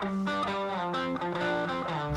Thank you.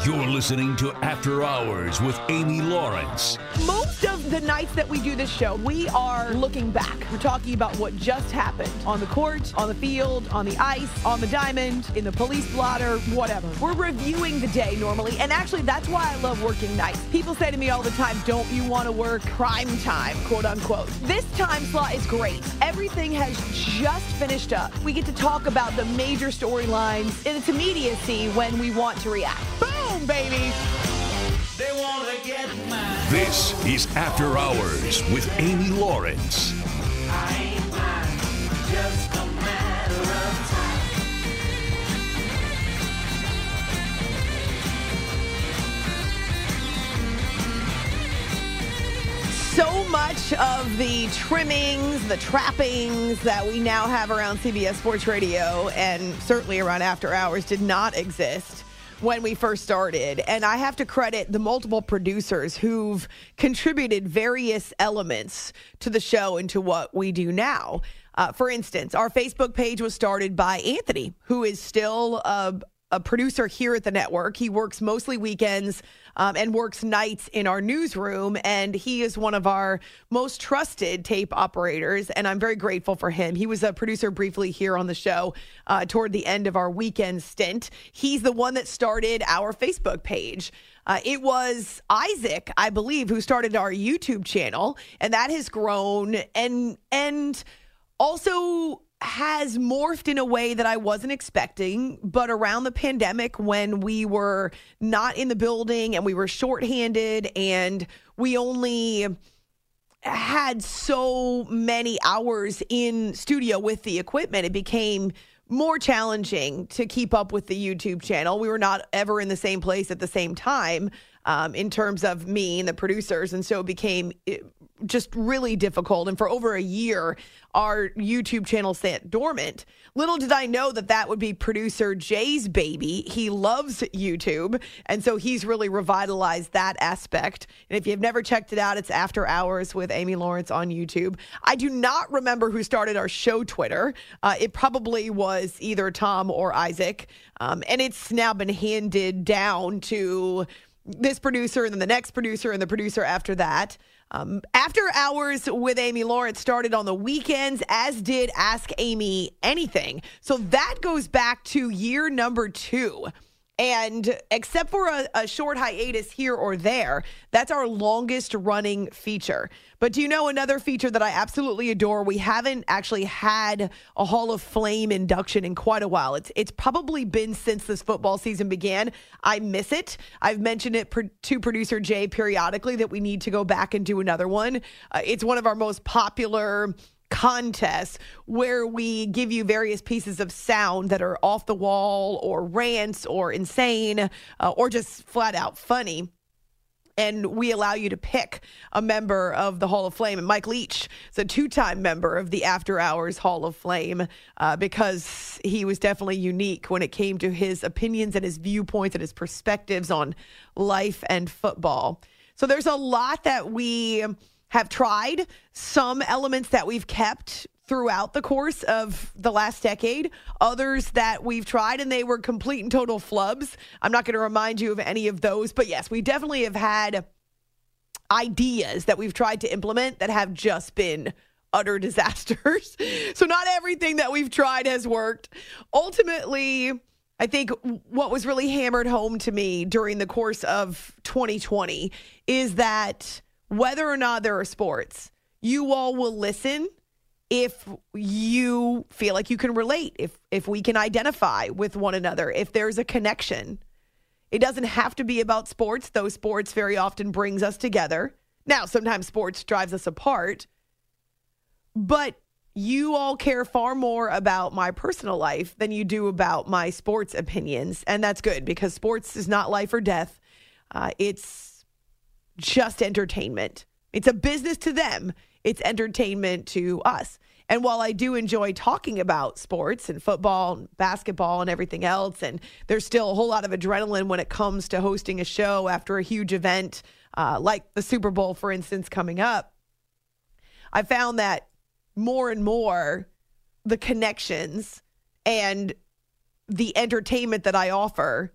You're listening to After Hours with Amy Lawrence. Most of the nights that we do this show, we are looking back. We're talking about what just happened on the court, on the field, on the ice, on the diamond, in the police blotter, whatever. We're reviewing the day normally, and actually, that's why I love working nights. People say to me all the time, Don't you want to work prime time, quote unquote? This time slot is great. Everything has just finished up. We get to talk about the major storylines in its immediacy when we want to react. Boom, baby! This is After Hours with Amy Lawrence. so much of the trimmings, the trappings that we now have around CBS Sports Radio and certainly around After Hours did not exist when we first started. And I have to credit the multiple producers who've contributed various elements to the show and to what we do now. Uh, for instance, our Facebook page was started by Anthony, who is still a, a producer here at the network. He works mostly weekends um, and works nights in our newsroom. And he is one of our most trusted tape operators. And I'm very grateful for him. He was a producer briefly here on the show uh, toward the end of our weekend stint. He's the one that started our Facebook page. Uh, it was Isaac, I believe, who started our YouTube channel, and that has grown and and also has morphed in a way that I wasn't expecting. But around the pandemic, when we were not in the building and we were shorthanded and we only had so many hours in studio with the equipment, it became more challenging to keep up with the YouTube channel. We were not ever in the same place at the same time um, in terms of me and the producers. And so it became just really difficult. And for over a year, our YouTube channel sat dormant. Little did I know that that would be producer Jay's baby. He loves YouTube. And so he's really revitalized that aspect. And if you've never checked it out, it's After Hours with Amy Lawrence on YouTube. I do not remember who started our show Twitter. Uh, it probably was either Tom or Isaac. Um, and it's now been handed down to this producer and then the next producer and the producer after that. Um, After Hours with Amy Lawrence started on the weekends, as did Ask Amy Anything. So that goes back to year number two. And except for a, a, short hiatus here or there, that's our longest running feature. But do you know another feature that I absolutely adore? We haven't actually had a Hall of Flame induction in quite a while. It's it's probably been since this football season began. I miss it. I've mentioned it to producer Jay periodically that we need to go back and do another one. Uh, it's one of our most popular contest where we give you various pieces of sound that are off the wall or rants or insane uh, or just flat out funny. And we allow you to pick a member of the Hall of Flame. And Mike Leach is a two time member of the After Hours Hall of Flame uh, because he was definitely unique when it came to his opinions and his viewpoints and his perspectives on life and football. So there's a lot that we have tried, some elements that we've kept throughout the course of the last decade, others that we've tried and they were complete and total flubs. I'm not going to remind you of any of those, but yes, we definitely have had ideas that we've tried to implement that have just been utter disasters. so not everything that we've tried has worked. Ultimately, I think what was really hammered home to me during the course of 2020 is that whether or not there are sports, you all will listen if you feel like you can relate, if if we can identify with one another, if there's a connection. It doesn't have to be about sports, though sports very often brings us together. Now, sometimes sports drives us apart. But you all care far more about my personal life than you do about my sports opinions. And that's good because sports is not life or death. Uh, it's just entertainment. It's a business to them, it's entertainment to us. And while I do enjoy talking about sports and football and basketball and everything else, and there's still a whole lot of adrenaline when it comes to hosting a show after a huge event uh, like the Super Bowl, for instance, coming up, I found that more and more the connections and the entertainment that I offer,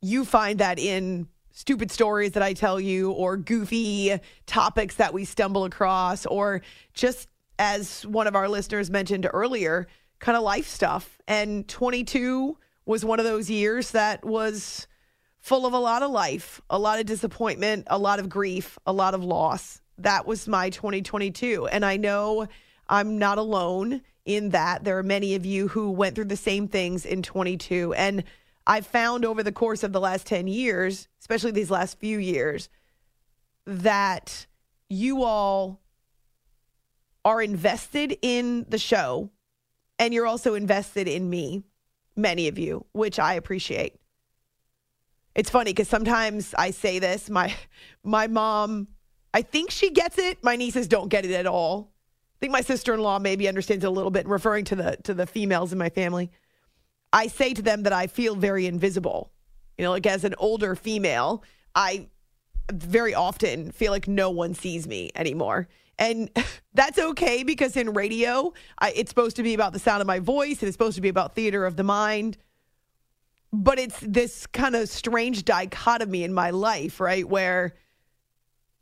you find that in stupid stories that I tell you or goofy topics that we stumble across or just as one of our listeners mentioned earlier, kind of life stuff. And 22 was one of those years that was full of a lot of life, a lot of disappointment, a lot of grief, a lot of loss. That was my 2022. And I know I'm not alone in that. There are many of you who went through the same things in 22. And I've found over the course of the last 10 years, especially these last few years, that you all are invested in the show and you're also invested in me, many of you, which I appreciate. It's funny because sometimes I say this. My my mom, I think she gets it. My nieces don't get it at all. I think my sister-in-law maybe understands it a little bit, referring to the to the females in my family. I say to them that I feel very invisible. You know, like as an older female, I very often feel like no one sees me anymore. And that's okay because in radio, I, it's supposed to be about the sound of my voice and it's supposed to be about theater of the mind. But it's this kind of strange dichotomy in my life, right? Where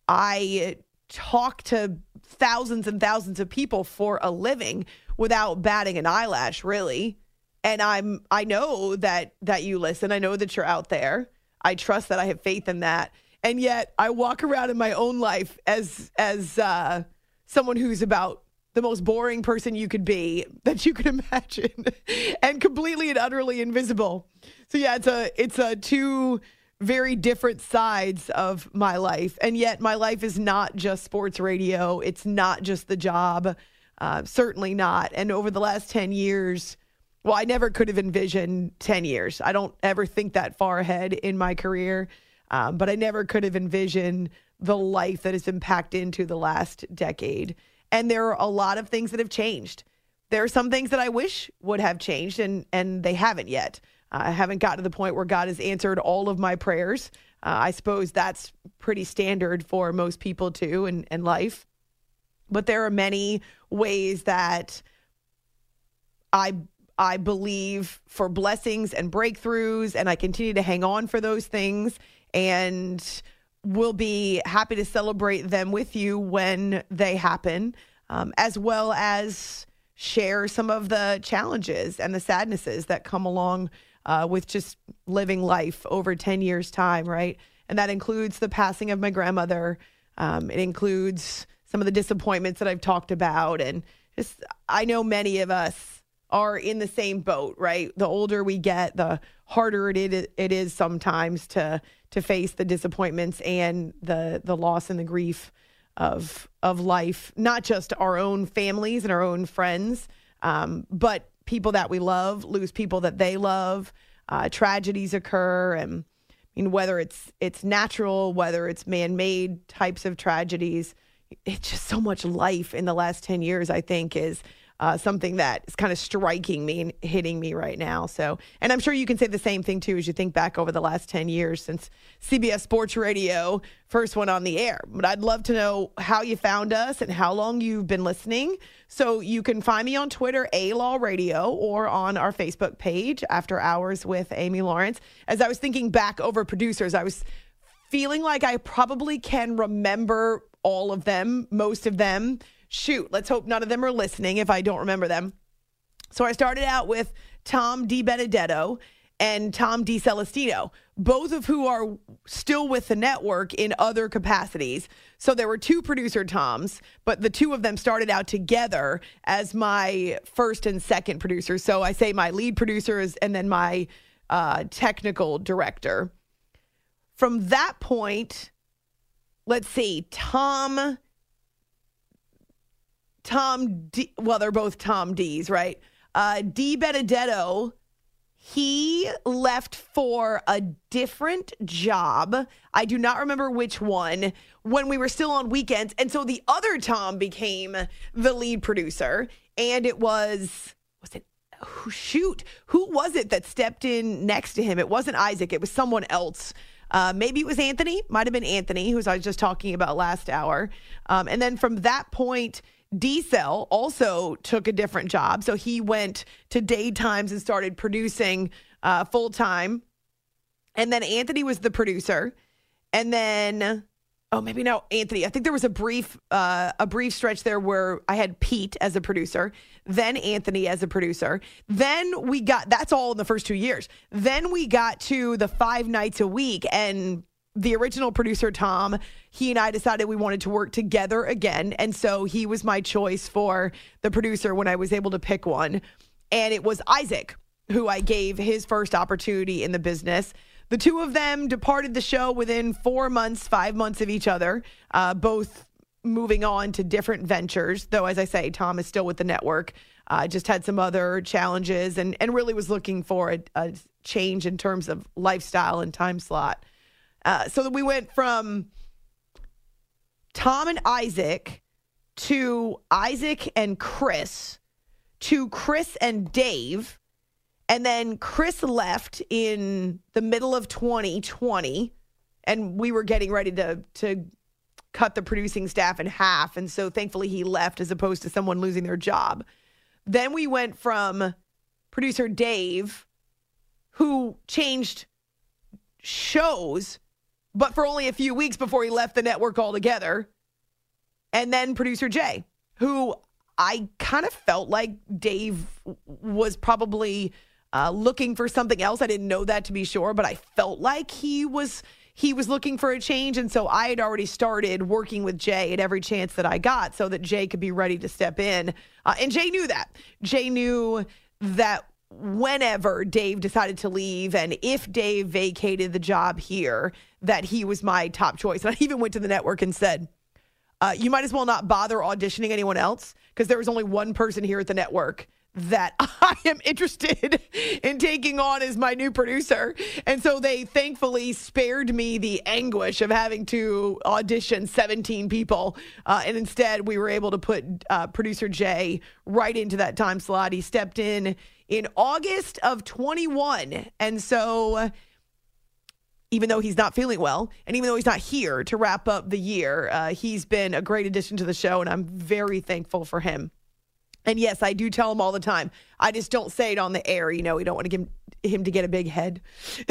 I talk to thousands and thousands of people for a living without batting an eyelash, really and i'm i know that that you listen. I know that you're out there. I trust that i have faith in that. And yet i walk around in my own life as as uh someone who's about the most boring person you could be that you could imagine and completely and utterly invisible. So yeah it's a it's a two very different sides of my life. And yet my life is not just sports radio. It's not just the job. Uh, certainly not. And over the last 10 years well, I never could have envisioned 10 years. I don't ever think that far ahead in my career, um, but I never could have envisioned the life that has been packed into the last decade. And there are a lot of things that have changed. There are some things that I wish would have changed, and, and they haven't yet. Uh, I haven't gotten to the point where God has answered all of my prayers. Uh, I suppose that's pretty standard for most people too in, in life. But there are many ways that I I believe for blessings and breakthroughs, and I continue to hang on for those things. And we'll be happy to celebrate them with you when they happen, um, as well as share some of the challenges and the sadnesses that come along uh, with just living life over 10 years' time, right? And that includes the passing of my grandmother. Um, it includes some of the disappointments that I've talked about. And just, I know many of us are in the same boat, right? The older we get, the harder it is, it is sometimes to to face the disappointments and the the loss and the grief of of life, not just our own families and our own friends, um, but people that we love lose people that they love. Uh, tragedies occur, and I mean whether it's it's natural, whether it's man made types of tragedies. It's just so much life in the last ten years. I think is uh, something that is kind of striking me and hitting me right now. So, and I'm sure you can say the same thing too as you think back over the last 10 years since CBS Sports Radio first went on the air. But I'd love to know how you found us and how long you've been listening. So you can find me on Twitter, A Law Radio, or on our Facebook page, After Hours with Amy Lawrence. As I was thinking back over producers, I was feeling like I probably can remember all of them, most of them shoot, let's hope none of them are listening if I don't remember them. So I started out with Tom DiBenedetto and Tom DeCelestino, both of who are still with the network in other capacities. So there were two producer Toms, but the two of them started out together as my first and second producers. So I say my lead producers and then my uh, technical director. From that point, let's see, Tom Tom D, well, they're both Tom D's, right? Uh, D. Benedetto, he left for a different job. I do not remember which one when we were still on weekends. And so the other Tom became the lead producer. And it was, was it, oh, shoot, who was it that stepped in next to him? It wasn't Isaac, it was someone else. Uh, maybe it was Anthony, might have been Anthony, who I was just talking about last hour. Um, and then from that point, D-Cell also took a different job. So he went to daytimes and started producing uh, full time. And then Anthony was the producer. And then oh maybe no anthony i think there was a brief uh, a brief stretch there where i had pete as a producer then anthony as a producer then we got that's all in the first two years then we got to the five nights a week and the original producer tom he and i decided we wanted to work together again and so he was my choice for the producer when i was able to pick one and it was isaac who i gave his first opportunity in the business the two of them departed the show within four months, five months of each other, uh, both moving on to different ventures. Though, as I say, Tom is still with the network. Uh, just had some other challenges and, and really was looking for a, a change in terms of lifestyle and time slot. Uh, so we went from Tom and Isaac to Isaac and Chris to Chris and Dave and then Chris left in the middle of 2020, and we were getting ready to to cut the producing staff in half. And so thankfully he left as opposed to someone losing their job. Then we went from producer Dave, who changed shows, but for only a few weeks before he left the network altogether. And then producer Jay, who I kind of felt like Dave was probably uh, looking for something else. I didn't know that to be sure, but I felt like he was he was looking for a change, and so I had already started working with Jay at every chance that I got, so that Jay could be ready to step in. Uh, and Jay knew that. Jay knew that whenever Dave decided to leave, and if Dave vacated the job here, that he was my top choice. And I even went to the network and said. Uh, you might as well not bother auditioning anyone else because there was only one person here at the network that I am interested in taking on as my new producer. And so they thankfully spared me the anguish of having to audition 17 people. Uh, and instead, we were able to put uh, producer Jay right into that time slot. He stepped in in August of 21. And so. Even though he's not feeling well, and even though he's not here to wrap up the year, uh, he's been a great addition to the show, and I'm very thankful for him. And yes, I do tell him all the time. I just don't say it on the air. You know, we don't want to give him to get a big head.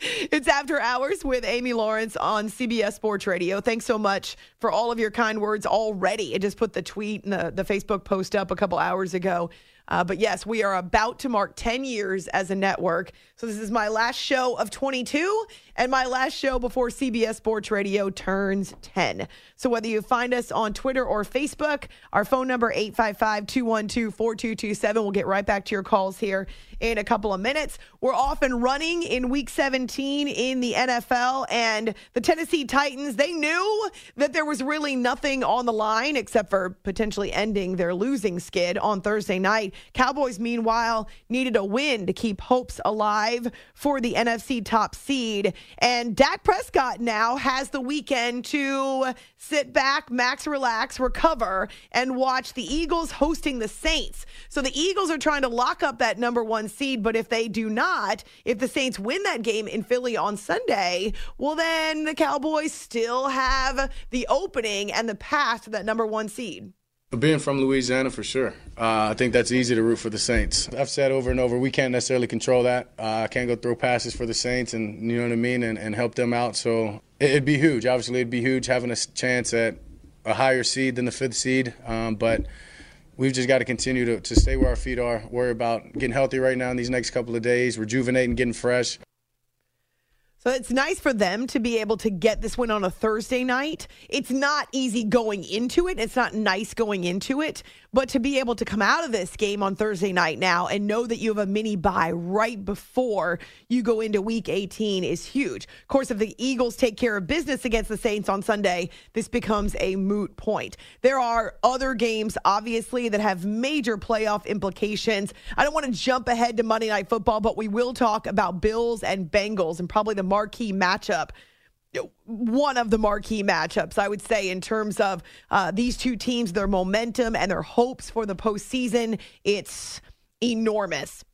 it's After Hours with Amy Lawrence on CBS Sports Radio. Thanks so much for all of your kind words already. I just put the tweet and the, the Facebook post up a couple hours ago. Uh, but yes, we are about to mark 10 years as a network. So this is my last show of 22 and my last show before CBS Sports Radio turns 10. So whether you find us on Twitter or Facebook, our phone number 855-212-4227. We'll get right back to your calls here in a couple of minutes. We're off and running in week 17 in the NFL and the Tennessee Titans, they knew that there was really nothing on the line except for potentially ending their losing skid on Thursday night. Cowboys meanwhile needed a win to keep hopes alive for the NFC top seed. And Dak Prescott now has the weekend to sit back, max relax, recover and watch the Eagles hosting the Saints. So the Eagles are trying to lock up that number 1 seed, but if they do not, if the Saints win that game in Philly on Sunday, well, then the Cowboys still have the opening and the path to that number one seed. Being from Louisiana, for sure. Uh, I think that's easy to root for the Saints. I've said over and over, we can't necessarily control that. Uh, I can't go throw passes for the Saints and, you know what I mean, and, and help them out. So it'd be huge. Obviously, it'd be huge having a chance at a higher seed than the fifth seed. Um, but we've just got to continue to, to stay where our feet are, worry about getting healthy right now in these next couple of days, rejuvenating, getting fresh. So it's nice for them to be able to get this win on a Thursday night. It's not easy going into it. It's not nice going into it, but to be able to come out of this game on Thursday night now and know that you have a mini bye right before you go into week 18 is huge. Of course, if the Eagles take care of business against the Saints on Sunday, this becomes a moot point. There are other games, obviously, that have major playoff implications. I don't want to jump ahead to Monday Night Football, but we will talk about Bills and Bengals and probably the marquee matchup one of the marquee matchups, I would say, in terms of uh, these two teams, their momentum and their hopes for the postseason. It's enormous.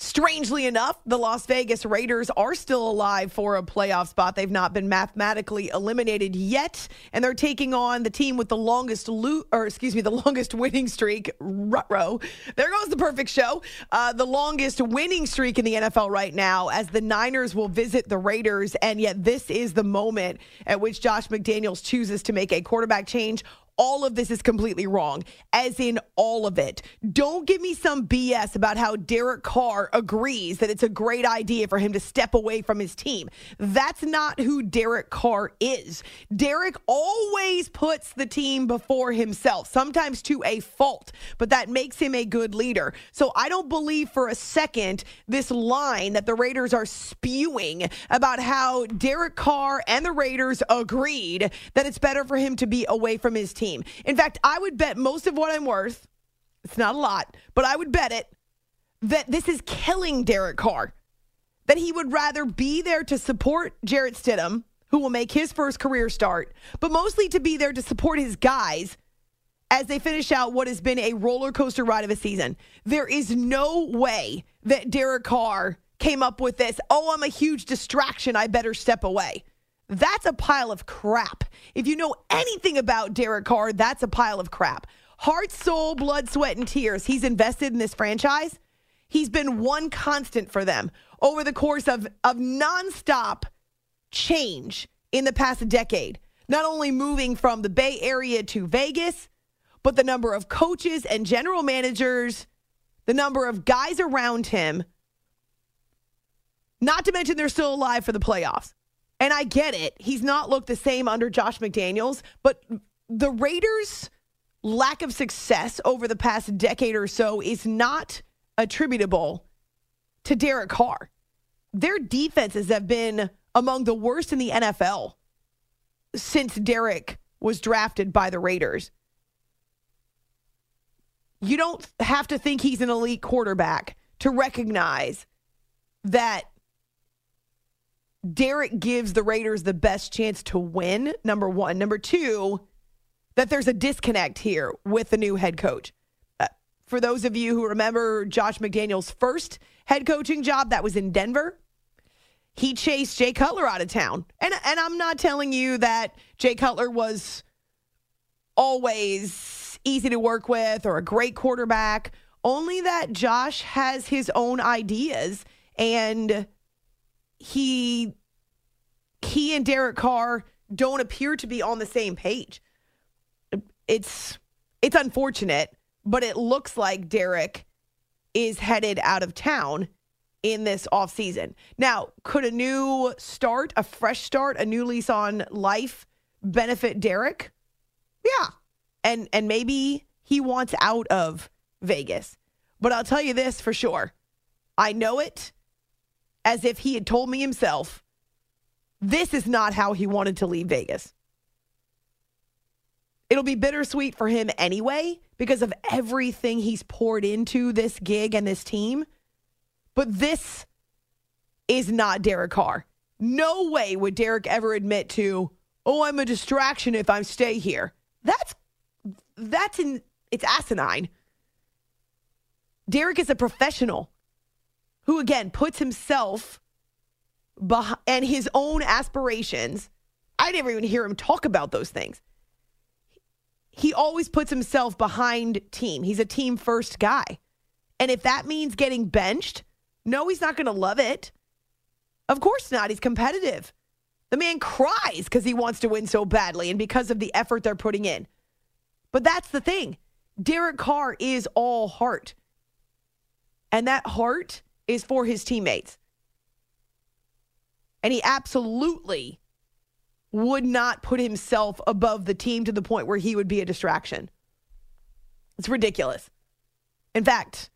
Strangely enough, the Las Vegas Raiders are still alive for a playoff spot. They've not been mathematically eliminated yet, and they're taking on the team with the longest lo- or excuse me, the longest winning streak. Rutro. There goes the perfect show. Uh, the longest winning streak in the NFL right now, as the Niners will visit the Raiders, and yet this is the moment at which Josh McDaniels chooses to make a quarterback change all of this is completely wrong, as in all of it. Don't give me some BS about how Derek Carr agrees that it's a great idea for him to step away from his team. That's not who Derek Carr is. Derek always puts the team before himself, sometimes to a fault, but that makes him a good leader. So I don't believe for a second this line that the Raiders are spewing about how Derek Carr and the Raiders agreed that it's better for him to be away from his team team. In fact, I would bet most of what I'm worth, it's not a lot, but I would bet it that this is killing Derek Carr. That he would rather be there to support Jarrett Stidham, who will make his first career start, but mostly to be there to support his guys as they finish out what has been a roller coaster ride of a season. There is no way that Derek Carr came up with this, oh, I'm a huge distraction. I better step away. That's a pile of crap. If you know anything about Derek Carr, that's a pile of crap. Heart, soul, blood, sweat, and tears. He's invested in this franchise. He's been one constant for them over the course of, of nonstop change in the past decade. Not only moving from the Bay Area to Vegas, but the number of coaches and general managers, the number of guys around him. Not to mention they're still alive for the playoffs. And I get it. He's not looked the same under Josh McDaniels, but the Raiders' lack of success over the past decade or so is not attributable to Derek Carr. Their defenses have been among the worst in the NFL since Derek was drafted by the Raiders. You don't have to think he's an elite quarterback to recognize that Derek gives the Raiders the best chance to win, number one. Number two, that there's a disconnect here with the new head coach. Uh, for those of you who remember Josh McDaniels' first head coaching job, that was in Denver. He chased Jay Cutler out of town. And, and I'm not telling you that Jay Cutler was always easy to work with or a great quarterback, only that Josh has his own ideas and he he and Derek Carr don't appear to be on the same page. It's it's unfortunate, but it looks like Derek is headed out of town in this offseason. Now, could a new start, a fresh start, a new lease on life benefit Derek? Yeah. And and maybe he wants out of Vegas. But I'll tell you this for sure. I know it as if he had told me himself this is not how he wanted to leave Vegas. It'll be bittersweet for him anyway because of everything he's poured into this gig and this team. But this is not Derek Carr. No way would Derek ever admit to, "Oh, I'm a distraction if I stay here." That's that's in it's asinine. Derek is a professional who again puts himself and his own aspirations. I never even hear him talk about those things. He always puts himself behind team. He's a team first guy. And if that means getting benched, no, he's not going to love it. Of course not. He's competitive. The man cries because he wants to win so badly and because of the effort they're putting in. But that's the thing. Derek Carr is all heart. And that heart is for his teammates. And he absolutely would not put himself above the team to the point where he would be a distraction. It's ridiculous. In fact,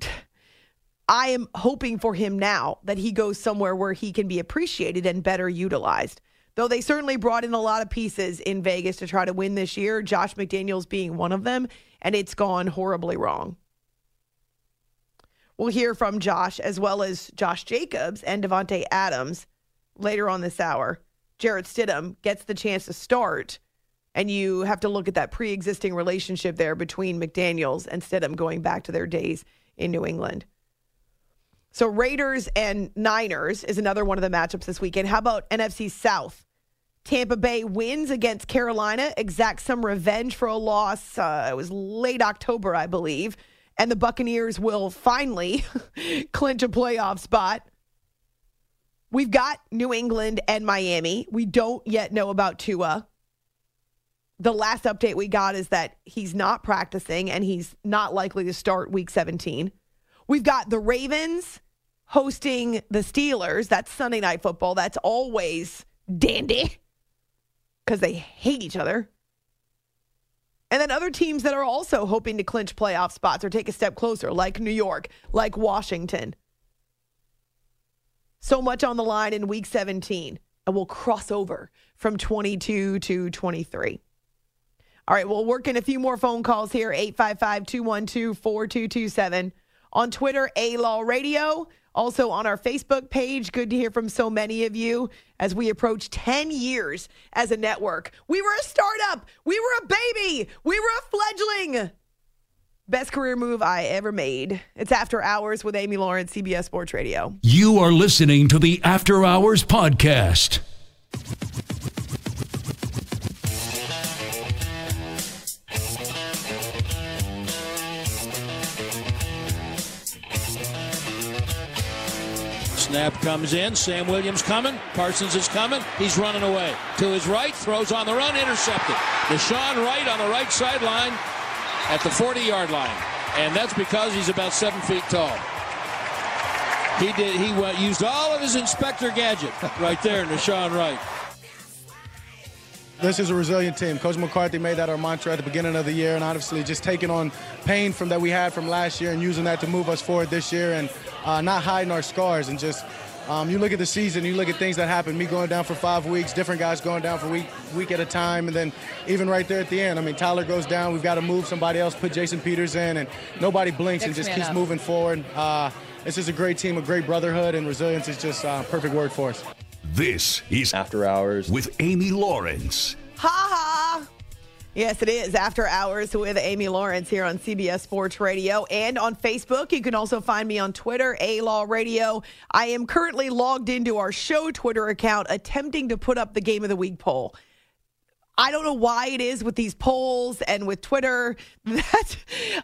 I am hoping for him now that he goes somewhere where he can be appreciated and better utilized. Though they certainly brought in a lot of pieces in Vegas to try to win this year, Josh McDaniels being one of them, and it's gone horribly wrong. We'll hear from Josh as well as Josh Jacobs and Davante Adams later on this hour. Jarrett Stidham gets the chance to start, and you have to look at that pre existing relationship there between McDaniels and Stidham going back to their days in New England. So Raiders and Niners is another one of the matchups this weekend. How about NFC South? Tampa Bay wins against Carolina, exact some revenge for a loss. Uh, it was late October, I believe. And the Buccaneers will finally clinch a playoff spot. We've got New England and Miami. We don't yet know about Tua. The last update we got is that he's not practicing and he's not likely to start week 17. We've got the Ravens hosting the Steelers. That's Sunday night football. That's always dandy because they hate each other. And then other teams that are also hoping to clinch playoff spots or take a step closer, like New York, like Washington. So much on the line in week 17, and we'll cross over from 22 to 23. All right, we'll work in a few more phone calls here 855 212 4227. On Twitter, A Law Radio. Also on our Facebook page, good to hear from so many of you as we approach 10 years as a network. We were a startup, we were a baby, we were a fledgling. Best career move I ever made. It's After Hours with Amy Lawrence, CBS Sports Radio. You are listening to the After Hours Podcast. Snap comes in. Sam Williams coming. Parsons is coming. He's running away. To his right, throws on the run, intercepted. DeShaun Wright on the right sideline at the 40 yard line. And that's because he's about seven feet tall. He did. He used all of his inspector gadget right there, DeShaun Wright. This is a resilient team. Coach McCarthy made that our mantra at the beginning of the year, and obviously just taking on pain from that we had from last year and using that to move us forward this year, and uh, not hiding our scars. And just um, you look at the season, you look at things that happened, me going down for five weeks, different guys going down for week week at a time, and then even right there at the end, I mean Tyler goes down. We've got to move somebody else, put Jason Peters in, and nobody blinks and just keeps up. moving forward. Uh, this is a great team, a great brotherhood, and resilience is just a uh, perfect word for us. This is After Hours with Amy Lawrence. Ha ha! Yes, it is After Hours with Amy Lawrence here on CBS Sports Radio and on Facebook. You can also find me on Twitter, A Law Radio. I am currently logged into our show Twitter account attempting to put up the Game of the Week poll. I don't know why it is with these polls and with Twitter that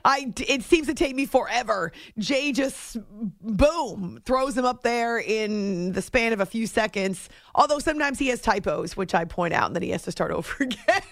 I it seems to take me forever. Jay just boom throws them up there in the span of a few seconds. Although sometimes he has typos, which I point out, and then he has to start over again.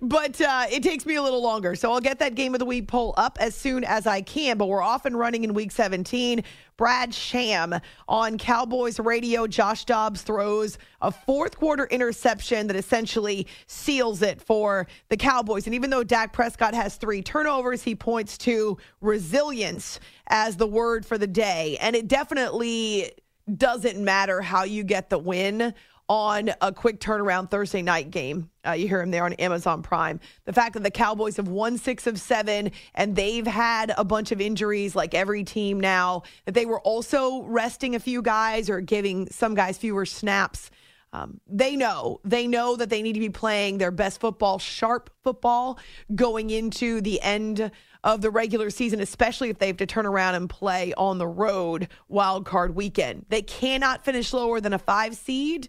But uh, it takes me a little longer, so I'll get that game of the week poll up as soon as I can. But we're off and running in week 17. Brad Sham on Cowboys radio. Josh Dobbs throws a fourth quarter interception that essentially seals it for the Cowboys. And even though Dak Prescott has three turnovers, he points to resilience as the word for the day. And it definitely doesn't matter how you get the win on a quick turnaround Thursday night game. Uh, you hear him there on Amazon Prime. The fact that the Cowboys have won six of seven and they've had a bunch of injuries, like every team now, that they were also resting a few guys or giving some guys fewer snaps. Um, they know they know that they need to be playing their best football, sharp football, going into the end of the regular season, especially if they have to turn around and play on the road wild card weekend. They cannot finish lower than a five seed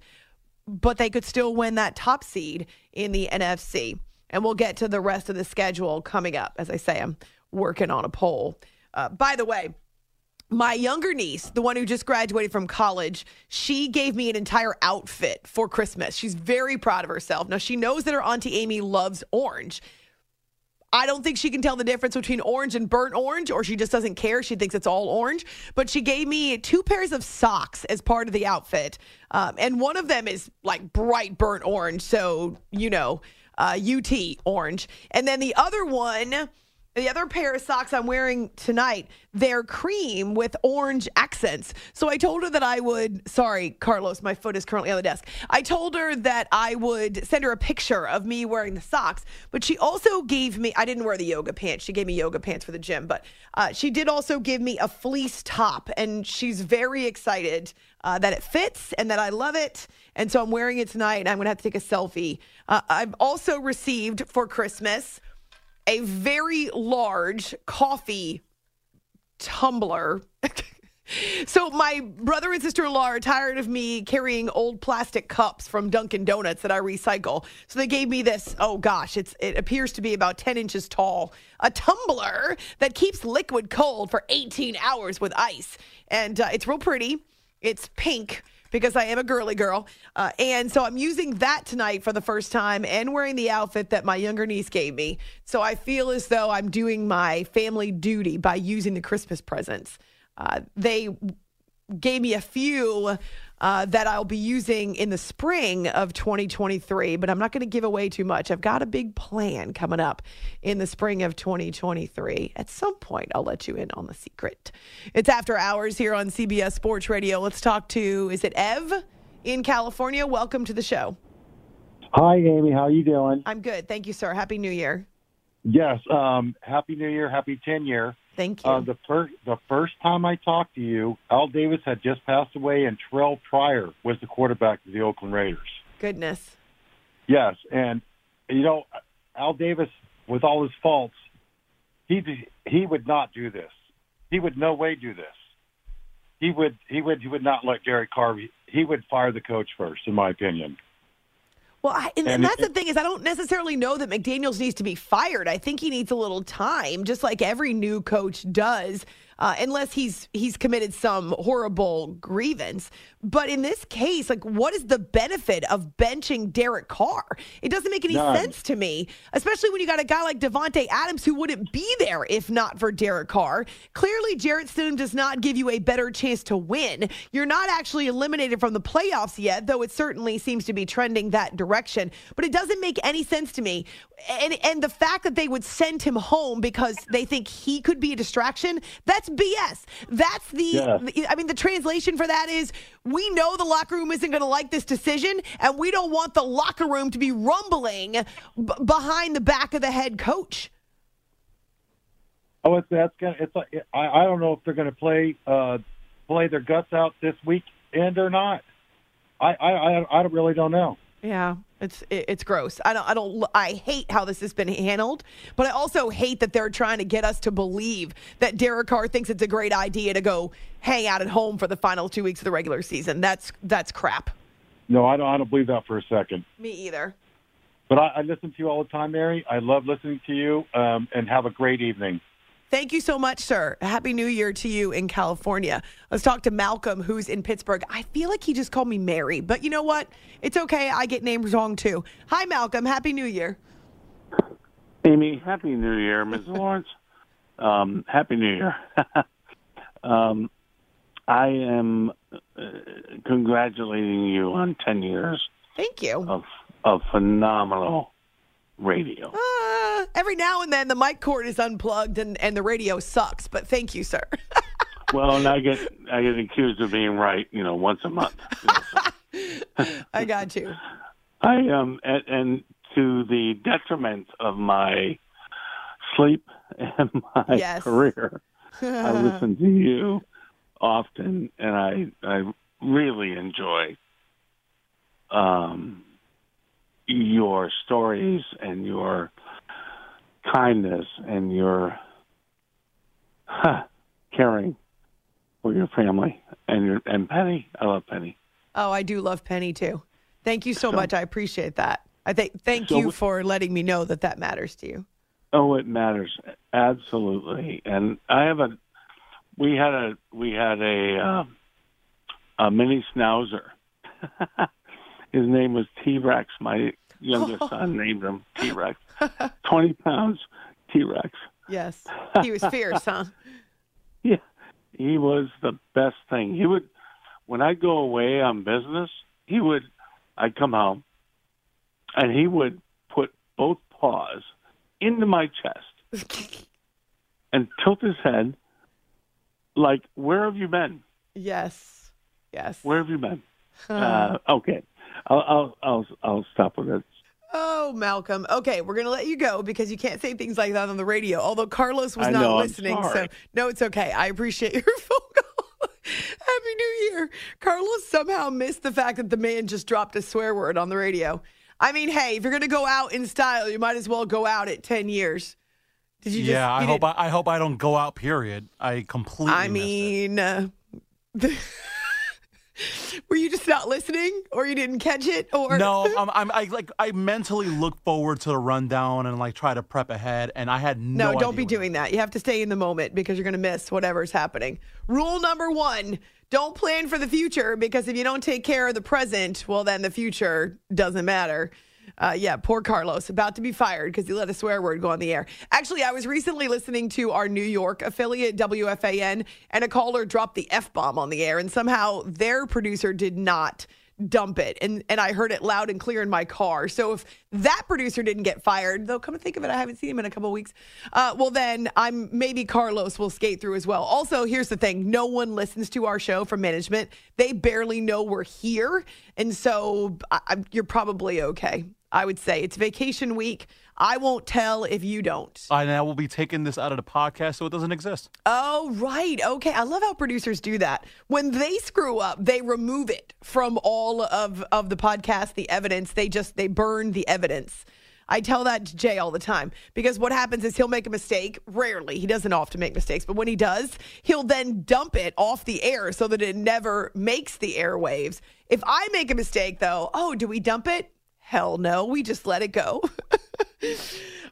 but they could still win that top seed in the NFC. And we'll get to the rest of the schedule coming up. As I say, I'm working on a poll. Uh, by the way, my younger niece, the one who just graduated from college, she gave me an entire outfit for Christmas. She's very proud of herself. Now, she knows that her Auntie Amy loves orange. I don't think she can tell the difference between orange and burnt orange, or she just doesn't care. She thinks it's all orange. But she gave me two pairs of socks as part of the outfit. Um, and one of them is like bright burnt orange. So, you know, uh, UT orange. And then the other one the other pair of socks I'm wearing tonight, they're cream with orange accents. So I told her that I would, sorry, Carlos, my foot is currently on the desk. I told her that I would send her a picture of me wearing the socks, but she also gave me, I didn't wear the yoga pants. She gave me yoga pants for the gym, but uh, she did also give me a fleece top, and she's very excited uh, that it fits and that I love it. And so I'm wearing it tonight, and I'm going to have to take a selfie. Uh, I've also received for Christmas a very large coffee tumbler. So my brother and sister-in-law are tired of me carrying old plastic cups from Dunkin' Donuts that I recycle. So they gave me this. Oh gosh, it's it appears to be about ten inches tall, a tumbler that keeps liquid cold for 18 hours with ice, and uh, it's real pretty. It's pink because I am a girly girl. Uh, and so I'm using that tonight for the first time and wearing the outfit that my younger niece gave me. So I feel as though I'm doing my family duty by using the Christmas presents. Uh, they gave me a few uh, that I'll be using in the spring of 2023, but I'm not going to give away too much. I've got a big plan coming up in the spring of 2023. At some point, I'll let you in on the secret. It's after hours here on CBS Sports Radio. Let's talk to, is it Ev in California? Welcome to the show. Hi, Amy. How you doing? I'm good. Thank you, sir. Happy New Year. Yes. Um, happy New Year. Happy 10 year. Thank you. Uh, the first the first time I talked to you, Al Davis had just passed away, and Terrell Pryor was the quarterback of the Oakland Raiders. Goodness. Yes, and you know, Al Davis, with all his faults, he he would not do this. He would no way do this. He would he would he would not let Derek Carr. He would fire the coach first, in my opinion. Well, I, and, and, that's it, the thing is, I don't necessarily know that McDaniels needs to be fired. I think he needs a little time, just like every new coach does uh, unless he's he's committed some horrible grievance. But in this case, like, what is the benefit of benching Derek Carr? It doesn't make any None. sense to me, especially when you got a guy like Davante Adams who wouldn't be there if not for Derek Carr. Clearly, Jarrett Stidham does not give you a better chance to win. You're not actually eliminated from the playoffs yet, though it certainly seems to be trending that direction. But it doesn't make any sense to me. And and the fact that they would send him home because they think he could be a distraction, that's BS. That's the, yeah. the, I mean, the translation for that is we know the locker room isn't going to like this decision, and we don't want the locker room to be rumbling b- behind the back of the head coach. Oh, it's that's gonna. It's like I, I don't know if they're going to play uh, play their guts out this weekend or not. I I I, I really don't know. Yeah, it's it's gross. I don't I don't I hate how this has been handled, but I also hate that they're trying to get us to believe that Derek Carr thinks it's a great idea to go hang out at home for the final two weeks of the regular season. That's that's crap. No, I don't. I don't believe that for a second. Me either. But I, I listen to you all the time, Mary. I love listening to you, um, and have a great evening. Thank you so much, sir. Happy New Year to you in California. Let's talk to Malcolm, who's in Pittsburgh. I feel like he just called me Mary, but you know what? It's okay. I get names wrong too. Hi, Malcolm. Happy New Year. Amy, Happy New Year, Ms. Lawrence. Um, happy New Year. um, I am uh, congratulating you on 10 years. Thank you. Of, of phenomenal radio. Uh, every now and then the mic cord is unplugged and, and the radio sucks, but thank you, sir. well, and I get I get accused of being right, you know, once a month. You know, so. I got you. I um and, and to the detriment of my sleep and my yes. career, I listen to you often, and I I really enjoy um your stories and your kindness and your huh, caring for your family and your and Penny. I love Penny. Oh, I do love Penny too. Thank you so, so much. I appreciate that. I think thank so you for letting me know that that matters to you. Oh, it matters absolutely. And I have a we had a we had a uh, a mini schnauzer. His name was T Rex. My youngest son named him T Rex. 20 pounds T Rex. Yes. He was fierce, huh? yeah. He was the best thing. He would, when I go away on business, he would, I'd come home and he would put both paws into my chest and tilt his head like, where have you been? Yes. Yes. Where have you been? uh, okay. I'll, I'll I'll I'll stop with it. Oh, Malcolm. Okay, we're gonna let you go because you can't say things like that on the radio. Although Carlos was I not know, listening, so no, it's okay. I appreciate your phone call. Happy New Year. Carlos somehow missed the fact that the man just dropped a swear word on the radio. I mean, hey, if you're gonna go out in style, you might as well go out at ten years. Did you? Just, yeah, I hope I, I, hope I don't go out. Period. I completely. I mean, Were you just not listening, or you didn't catch it, or No, I'm, um, I'm I like I mentally look forward to the rundown and like try to prep ahead, and I had no. No, don't be doing that. You have to stay in the moment because you're going to miss whatever's happening. Rule number one don't plan for the future because if you don't take care of the present, well, then the future doesn't matter. Uh, yeah, poor Carlos, about to be fired because he let a swear word go on the air. Actually, I was recently listening to our New York affiliate, WFAN, and a caller dropped the F bomb on the air, and somehow their producer did not dump it and and I heard it loud and clear in my car. So if that producer didn't get fired, though come to think of it, I haven't seen him in a couple of weeks. Uh, well then I'm maybe Carlos will skate through as well. Also, here's the thing. No one listens to our show from management. They barely know we're here. And so I, you're probably okay. I would say it's vacation week. I won't tell if you don't. And I will be taking this out of the podcast so it doesn't exist. Oh, right. Okay. I love how producers do that. When they screw up, they remove it from all of, of the podcast, the evidence. They just they burn the evidence. I tell that to Jay all the time because what happens is he'll make a mistake. Rarely, he doesn't often make mistakes, but when he does, he'll then dump it off the air so that it never makes the airwaves. If I make a mistake, though, oh, do we dump it? Hell no. We just let it go.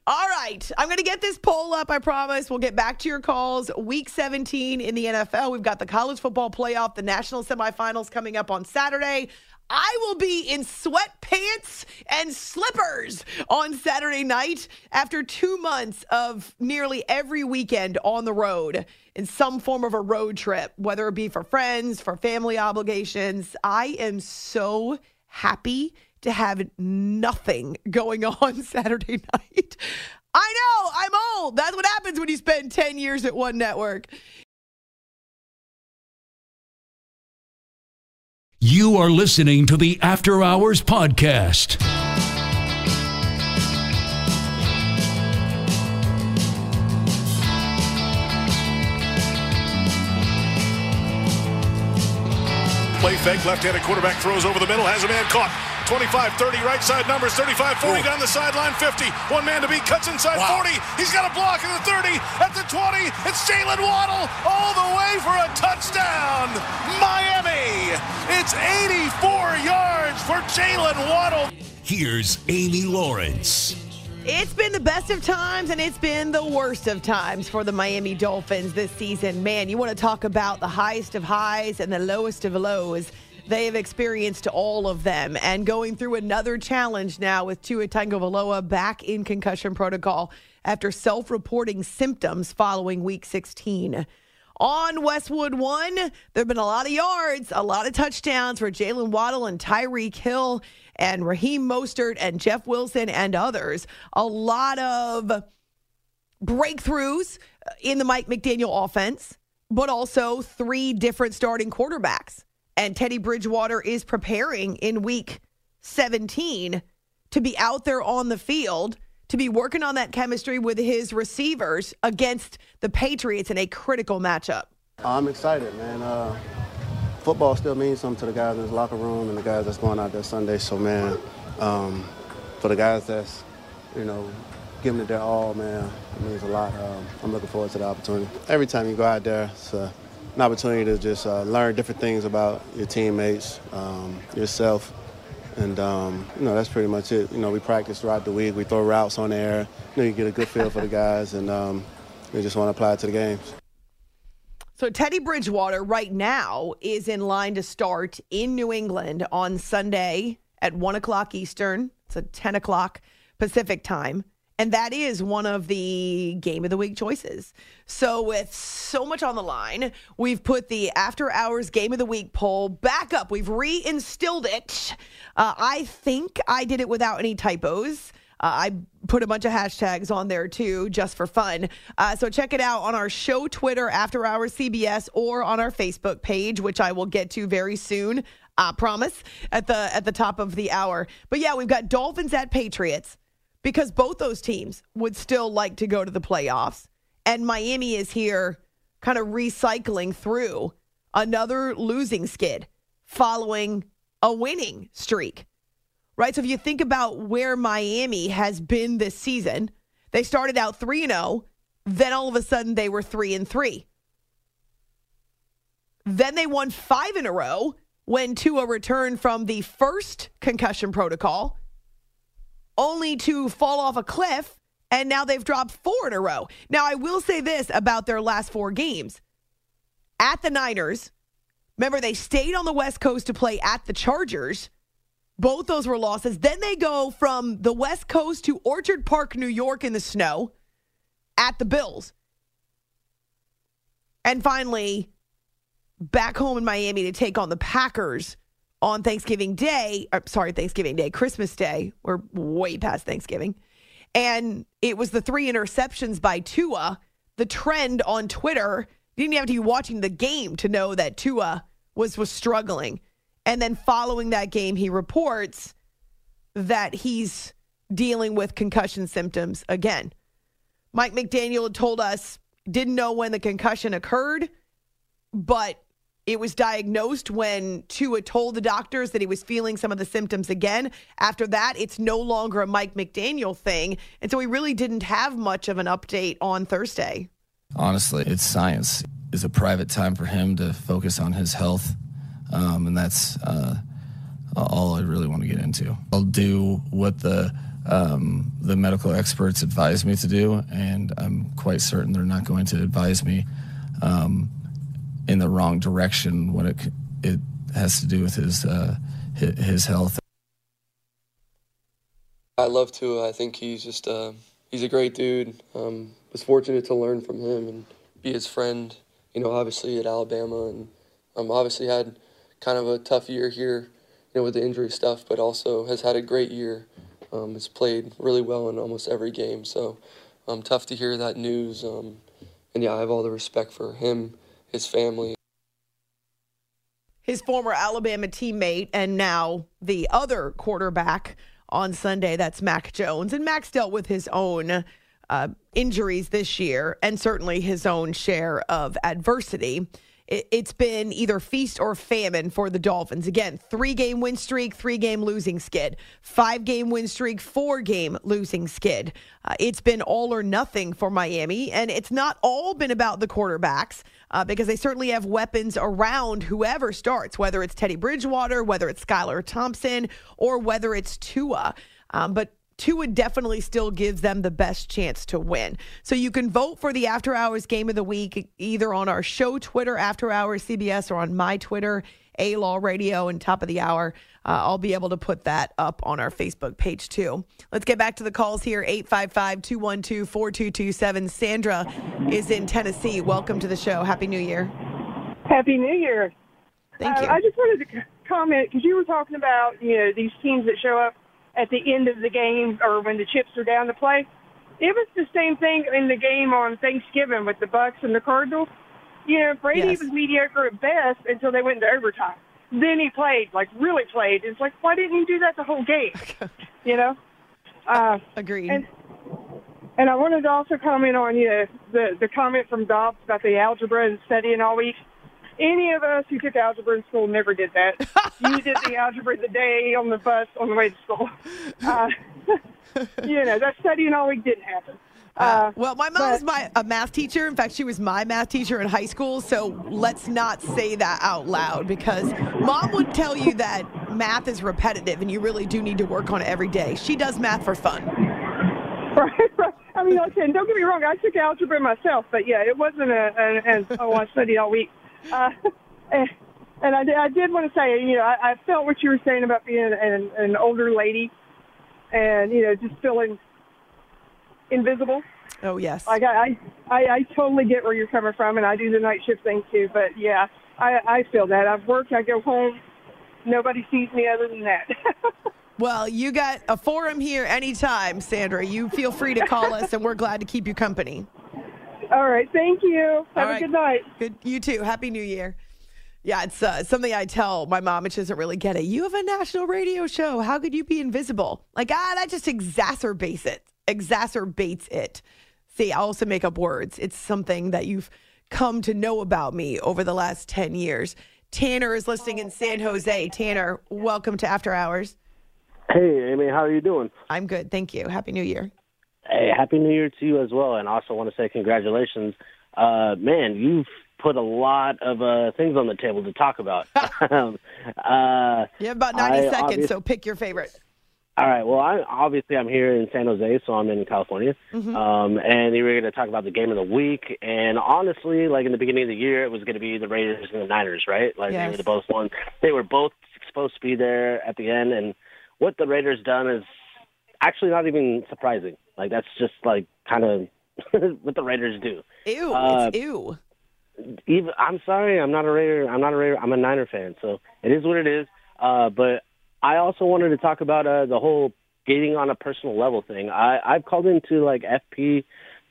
All right. I'm going to get this poll up, I promise. We'll get back to your calls. Week 17 in the NFL. We've got the college football playoff, the national semifinals coming up on Saturday. I will be in sweatpants and slippers on Saturday night after two months of nearly every weekend on the road in some form of a road trip, whether it be for friends, for family obligations. I am so happy to have nothing going on Saturday night. I know, I'm old. That's what happens when you spend 10 years at one network. You are listening to the After Hours Podcast. Play fake, left-handed quarterback throws over the middle, has a man caught. 25, 30, right side numbers, 35, 40 down the sideline, 50. One man to beat, cuts inside 40. He's got a block at the 30, at the 20. It's Jalen Waddle all the way for a touchdown. Miami. It's 84 yards for Jalen Waddle. Here's Amy Lawrence. It's been the best of times and it's been the worst of times for the Miami Dolphins this season. Man, you want to talk about the highest of highs and the lowest of lows. They have experienced all of them and going through another challenge now with Tua Tagovailoa back in concussion protocol after self-reporting symptoms following week 16. On Westwood One, there have been a lot of yards, a lot of touchdowns for Jalen Waddle and Tyreek Hill and Raheem Mostert and Jeff Wilson and others. A lot of breakthroughs uh, in the Mike McDaniel offense, but also three different starting quarterbacks. And Teddy Bridgewater is preparing in week 17 to be out there on the field, to be working on that chemistry with his receivers against the Patriots in a critical matchup. I'm excited, man. Uh, football still means something to the guys in the locker room and the guys that's going out there Sunday. So, man, um, for the guys that's, you know, giving it their all, man, it means a lot. Um, I'm looking forward to the opportunity. Every time you go out there, it's uh, an opportunity to just uh, learn different things about your teammates, um, yourself. And, um, you know, that's pretty much it. You know, we practice throughout the week. We throw routes on air. You know, you get a good feel for the guys, and um, we just want to apply it to the games. So Teddy Bridgewater right now is in line to start in New England on Sunday at one o'clock Eastern. It's a ten o'clock Pacific time. And that is one of the game of the week choices. So, with so much on the line, we've put the after hours game of the week poll back up. We've reinstilled it. Uh, I think I did it without any typos. Uh, I put a bunch of hashtags on there too, just for fun. Uh, so check it out on our show Twitter, After Hours CBS, or on our Facebook page, which I will get to very soon. I promise at the at the top of the hour. But yeah, we've got Dolphins at Patriots because both those teams would still like to go to the playoffs, and Miami is here, kind of recycling through another losing skid following a winning streak right? So if you think about where Miami has been this season, they started out 3 and 0, then all of a sudden they were 3 and 3. Then they won five in a row when Tua returned from the first concussion protocol, only to fall off a cliff. And now they've dropped four in a row. Now, I will say this about their last four games at the Niners. Remember, they stayed on the West Coast to play at the Chargers. Both those were losses. Then they go from the West Coast to Orchard Park, New York in the snow at the Bills. And finally, back home in Miami to take on the Packers on Thanksgiving Day. Or, sorry, Thanksgiving Day, Christmas Day. We're way past Thanksgiving. And it was the three interceptions by Tua. The trend on Twitter, you didn't have to be watching the game to know that Tua was was struggling. And then following that game, he reports that he's dealing with concussion symptoms again. Mike McDaniel told us didn't know when the concussion occurred, but it was diagnosed when Tua told the doctors that he was feeling some of the symptoms again. After that, it's no longer a Mike McDaniel thing. And so we really didn't have much of an update on Thursday. Honestly, it's science. It's a private time for him to focus on his health. Um, and that's uh, all I really want to get into. I'll do what the um, the medical experts advise me to do, and I'm quite certain they're not going to advise me um, in the wrong direction when it it has to do with his uh, his health. I love Tua. I think he's just uh, he's a great dude. Um, was fortunate to learn from him and be his friend. You know, obviously at Alabama, and um, obviously had kind of a tough year here, you know, with the injury stuff, but also has had a great year. Um, has played really well in almost every game. So, um, tough to hear that news. Um, and yeah, I have all the respect for him, his family. His former Alabama teammate and now the other quarterback on Sunday, that's Mac Jones. And Mac's dealt with his own uh, injuries this year and certainly his own share of adversity it's been either feast or famine for the Dolphins. Again, three game win streak, three game losing skid, five game win streak, four game losing skid. Uh, it's been all or nothing for Miami, and it's not all been about the quarterbacks. Uh, because they certainly have weapons around whoever starts, whether it's Teddy Bridgewater, whether it's Skylar Thompson, or whether it's Tua. Um, but Tua definitely still gives them the best chance to win. So you can vote for the After Hours Game of the Week either on our show Twitter, After Hours CBS, or on my Twitter, A Law Radio, and Top of the Hour. Uh, I'll be able to put that up on our Facebook page too. Let's get back to the calls here 855 212 4227. Sandra is in Tennessee. Welcome to the show. Happy New Year. Happy New Year. Thank you. Uh, I just wanted to comment because you were talking about you know these teams that show up at the end of the game or when the chips are down to play. It was the same thing in the game on Thanksgiving with the Bucks and the Cardinals. You know, Brady yes. was mediocre at best until they went into overtime. Then he played, like really played. It's like, why didn't you do that the whole game? you know? Uh, Agreed. And, and I wanted to also comment on you know, the the comment from Dobbs about the algebra and studying all week. Any of us who took algebra in school never did that. you did the algebra the day on the bus on the way to school. Uh, you know, that studying all week didn't happen. Uh, uh, well, my mom was my a math teacher. In fact, she was my math teacher in high school. So let's not say that out loud because mom would tell you that math is repetitive and you really do need to work on it every day. She does math for fun. Right, right. I mean, okay, don't get me wrong. I took algebra myself, but yeah, it wasn't a, a, a oh, I studied all week. Uh, and, and I, I did want to say, you know, I, I felt what you were saying about being an, an older lady, and you know, just feeling invisible. Oh yes. Like I, I, I totally get where you're coming from, and I do the night shift thing too. But yeah, I, I feel that. I've worked. I go home. Nobody sees me other than that. well, you got a forum here anytime, Sandra. You feel free to call us, and we're glad to keep you company. All right. Thank you. Have a good night. Good. You too. Happy New Year. Yeah, it's uh, something I tell my mom, and she doesn't really get it. You have a national radio show. How could you be invisible? Like, ah, that just exacerbates it. Exacerbates it. See, I also make up words. It's something that you've come to know about me over the last 10 years. Tanner is listening in San Jose. Tanner, welcome to After Hours. Hey, Amy, how are you doing? I'm good. Thank you. Happy New Year. Hey, happy New Year to you as well, and also want to say congratulations. Uh, man, you've put a lot of uh, things on the table to talk about. um, uh, You have about 90 I seconds, obvious- so pick your favorite. All right. Well, I obviously I'm here in San Jose, so I'm in California. Mhm. Um, and we were going to talk about the game of the week. And honestly, like in the beginning of the year, it was going to be the Raiders and the Niners, right? Like they were the both one. They were both supposed to be there at the end. And what the Raiders done is actually not even surprising. Like that's just like kind of what the Raiders do. Ew, Uh, it's ew. even I'm sorry, I'm not a Raider. I'm not a Raider. I'm a Niner fan, so it is what it is. Uh, but I also wanted to talk about uh, the whole getting on a personal level thing. I I've called into like FP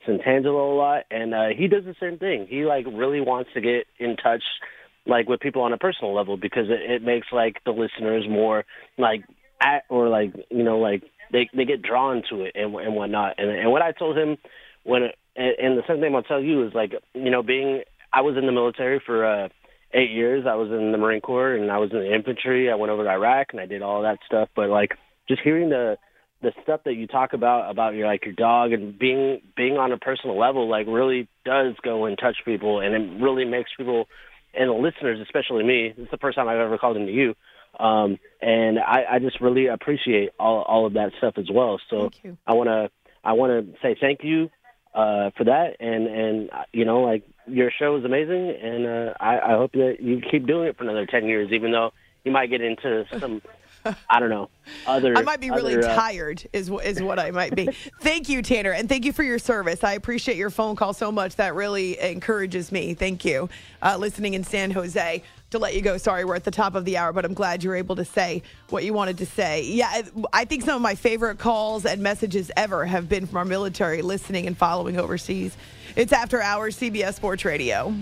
Santangelo a lot, and uh, he does the same thing. He like really wants to get in touch like with people on a personal level because it, it makes like the listeners more like at or like you know like they they get drawn to it and and whatnot. And and what I told him when and and the same thing I'll tell you is like you know being I was in the military for uh eight years. I was in the Marine Corps and I was in the infantry. I went over to Iraq and I did all that stuff. But like just hearing the the stuff that you talk about about your like your dog and being being on a personal level like really does go and touch people and it really makes people and the listeners, especially me, it's the first time I've ever called into you. Um, and I, I just really appreciate all all of that stuff as well. So I want to I want to say thank you uh, for that, and and you know like your show is amazing, and uh, I, I hope that you keep doing it for another ten years, even though you might get into some I don't know other. I might be really other, uh, tired, is is what I might be. thank you, Tanner, and thank you for your service. I appreciate your phone call so much. That really encourages me. Thank you. Uh, listening in San Jose. To let you go, sorry, we're at the top of the hour, but I'm glad you were able to say what you wanted to say. Yeah, I- I think some of my favorite calls and messages ever have been from our military listening and following overseas. It's After Hours, CBS Sports Radio.